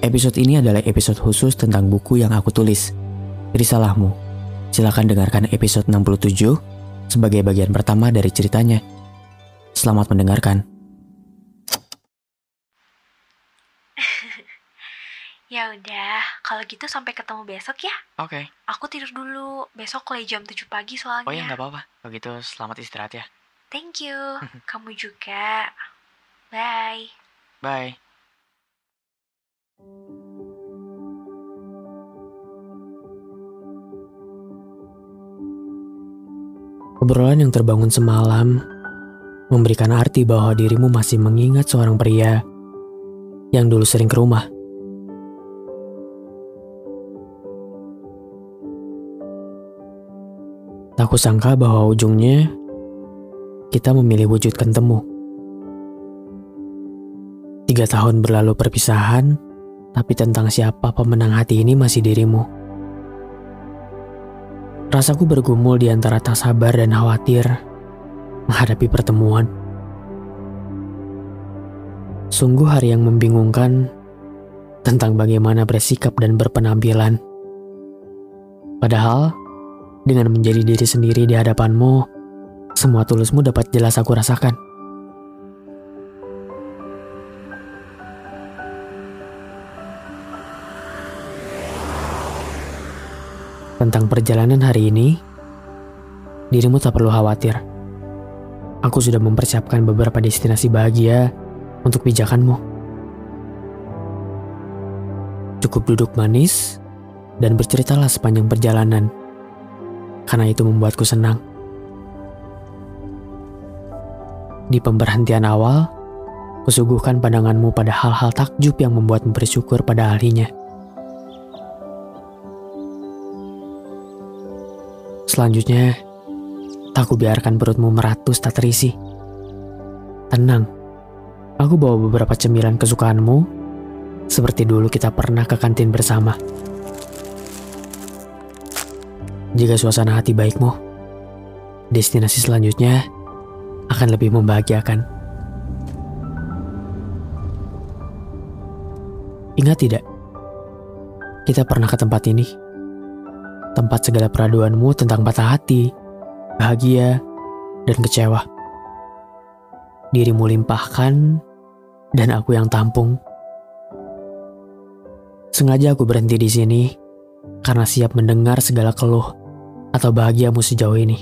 Episode ini adalah episode khusus tentang buku yang aku tulis. Risalahmu. Silakan dengarkan episode 67 sebagai bagian pertama dari ceritanya. Selamat mendengarkan. Ya udah, kalau gitu sampai ketemu besok ya. Oke. Aku tidur dulu. Besok mulai jam 7 pagi soalnya. Oh ya nggak apa-apa. Kalau gitu selamat istirahat ya. Thank you. Kamu juga. Bye. Bye. Obrolan yang terbangun semalam memberikan arti bahwa dirimu masih mengingat seorang pria yang dulu sering ke rumah. Tak kusangka bahwa ujungnya kita memilih wujudkan temu. Tiga tahun berlalu perpisahan, tapi tentang siapa pemenang hati ini masih dirimu. Rasaku bergumul di antara tak sabar dan khawatir menghadapi pertemuan. Sungguh hari yang membingungkan tentang bagaimana bersikap dan berpenampilan. Padahal, dengan menjadi diri sendiri di hadapanmu, semua tulusmu dapat jelas aku rasakan. Tentang perjalanan hari ini, dirimu tak perlu khawatir. Aku sudah mempersiapkan beberapa destinasi bahagia untuk pijakanmu. Cukup duduk manis dan berceritalah sepanjang perjalanan, karena itu membuatku senang. Di pemberhentian awal, kusuguhkan pandanganmu pada hal-hal takjub yang membuatmu bersyukur pada ahlinya. Selanjutnya, tak biarkan perutmu meratus tak terisi. Tenang, aku bawa beberapa cemilan kesukaanmu, seperti dulu kita pernah ke kantin bersama. Jika suasana hati baikmu, destinasi selanjutnya akan lebih membahagiakan. Ingat tidak? Kita pernah ke tempat ini tempat segala peraduanmu tentang patah hati, bahagia, dan kecewa. Dirimu limpahkan, dan aku yang tampung. Sengaja aku berhenti di sini karena siap mendengar segala keluh atau bahagiamu sejauh ini.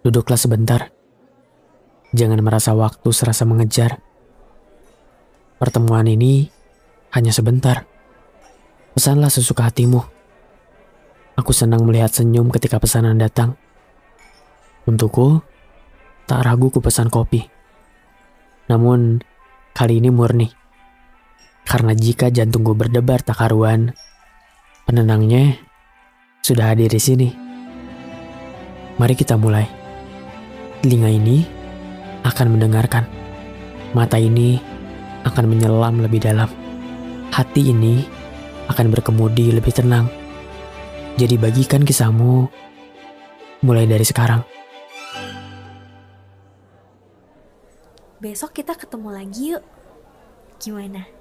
Duduklah sebentar. Jangan merasa waktu serasa mengejar. Pertemuan ini hanya sebentar. Pesanlah sesuka hatimu. Aku senang melihat senyum ketika pesanan datang. Untukku, tak ragu ku pesan kopi. Namun, kali ini murni. Karena jika jantungku berdebar tak karuan, penenangnya sudah hadir di sini. Mari kita mulai. Telinga ini akan mendengarkan. Mata ini akan menyelam lebih dalam. Hati ini akan berkemudi lebih tenang. Jadi bagikan kisahmu mulai dari sekarang. Besok kita ketemu lagi yuk. Gimana?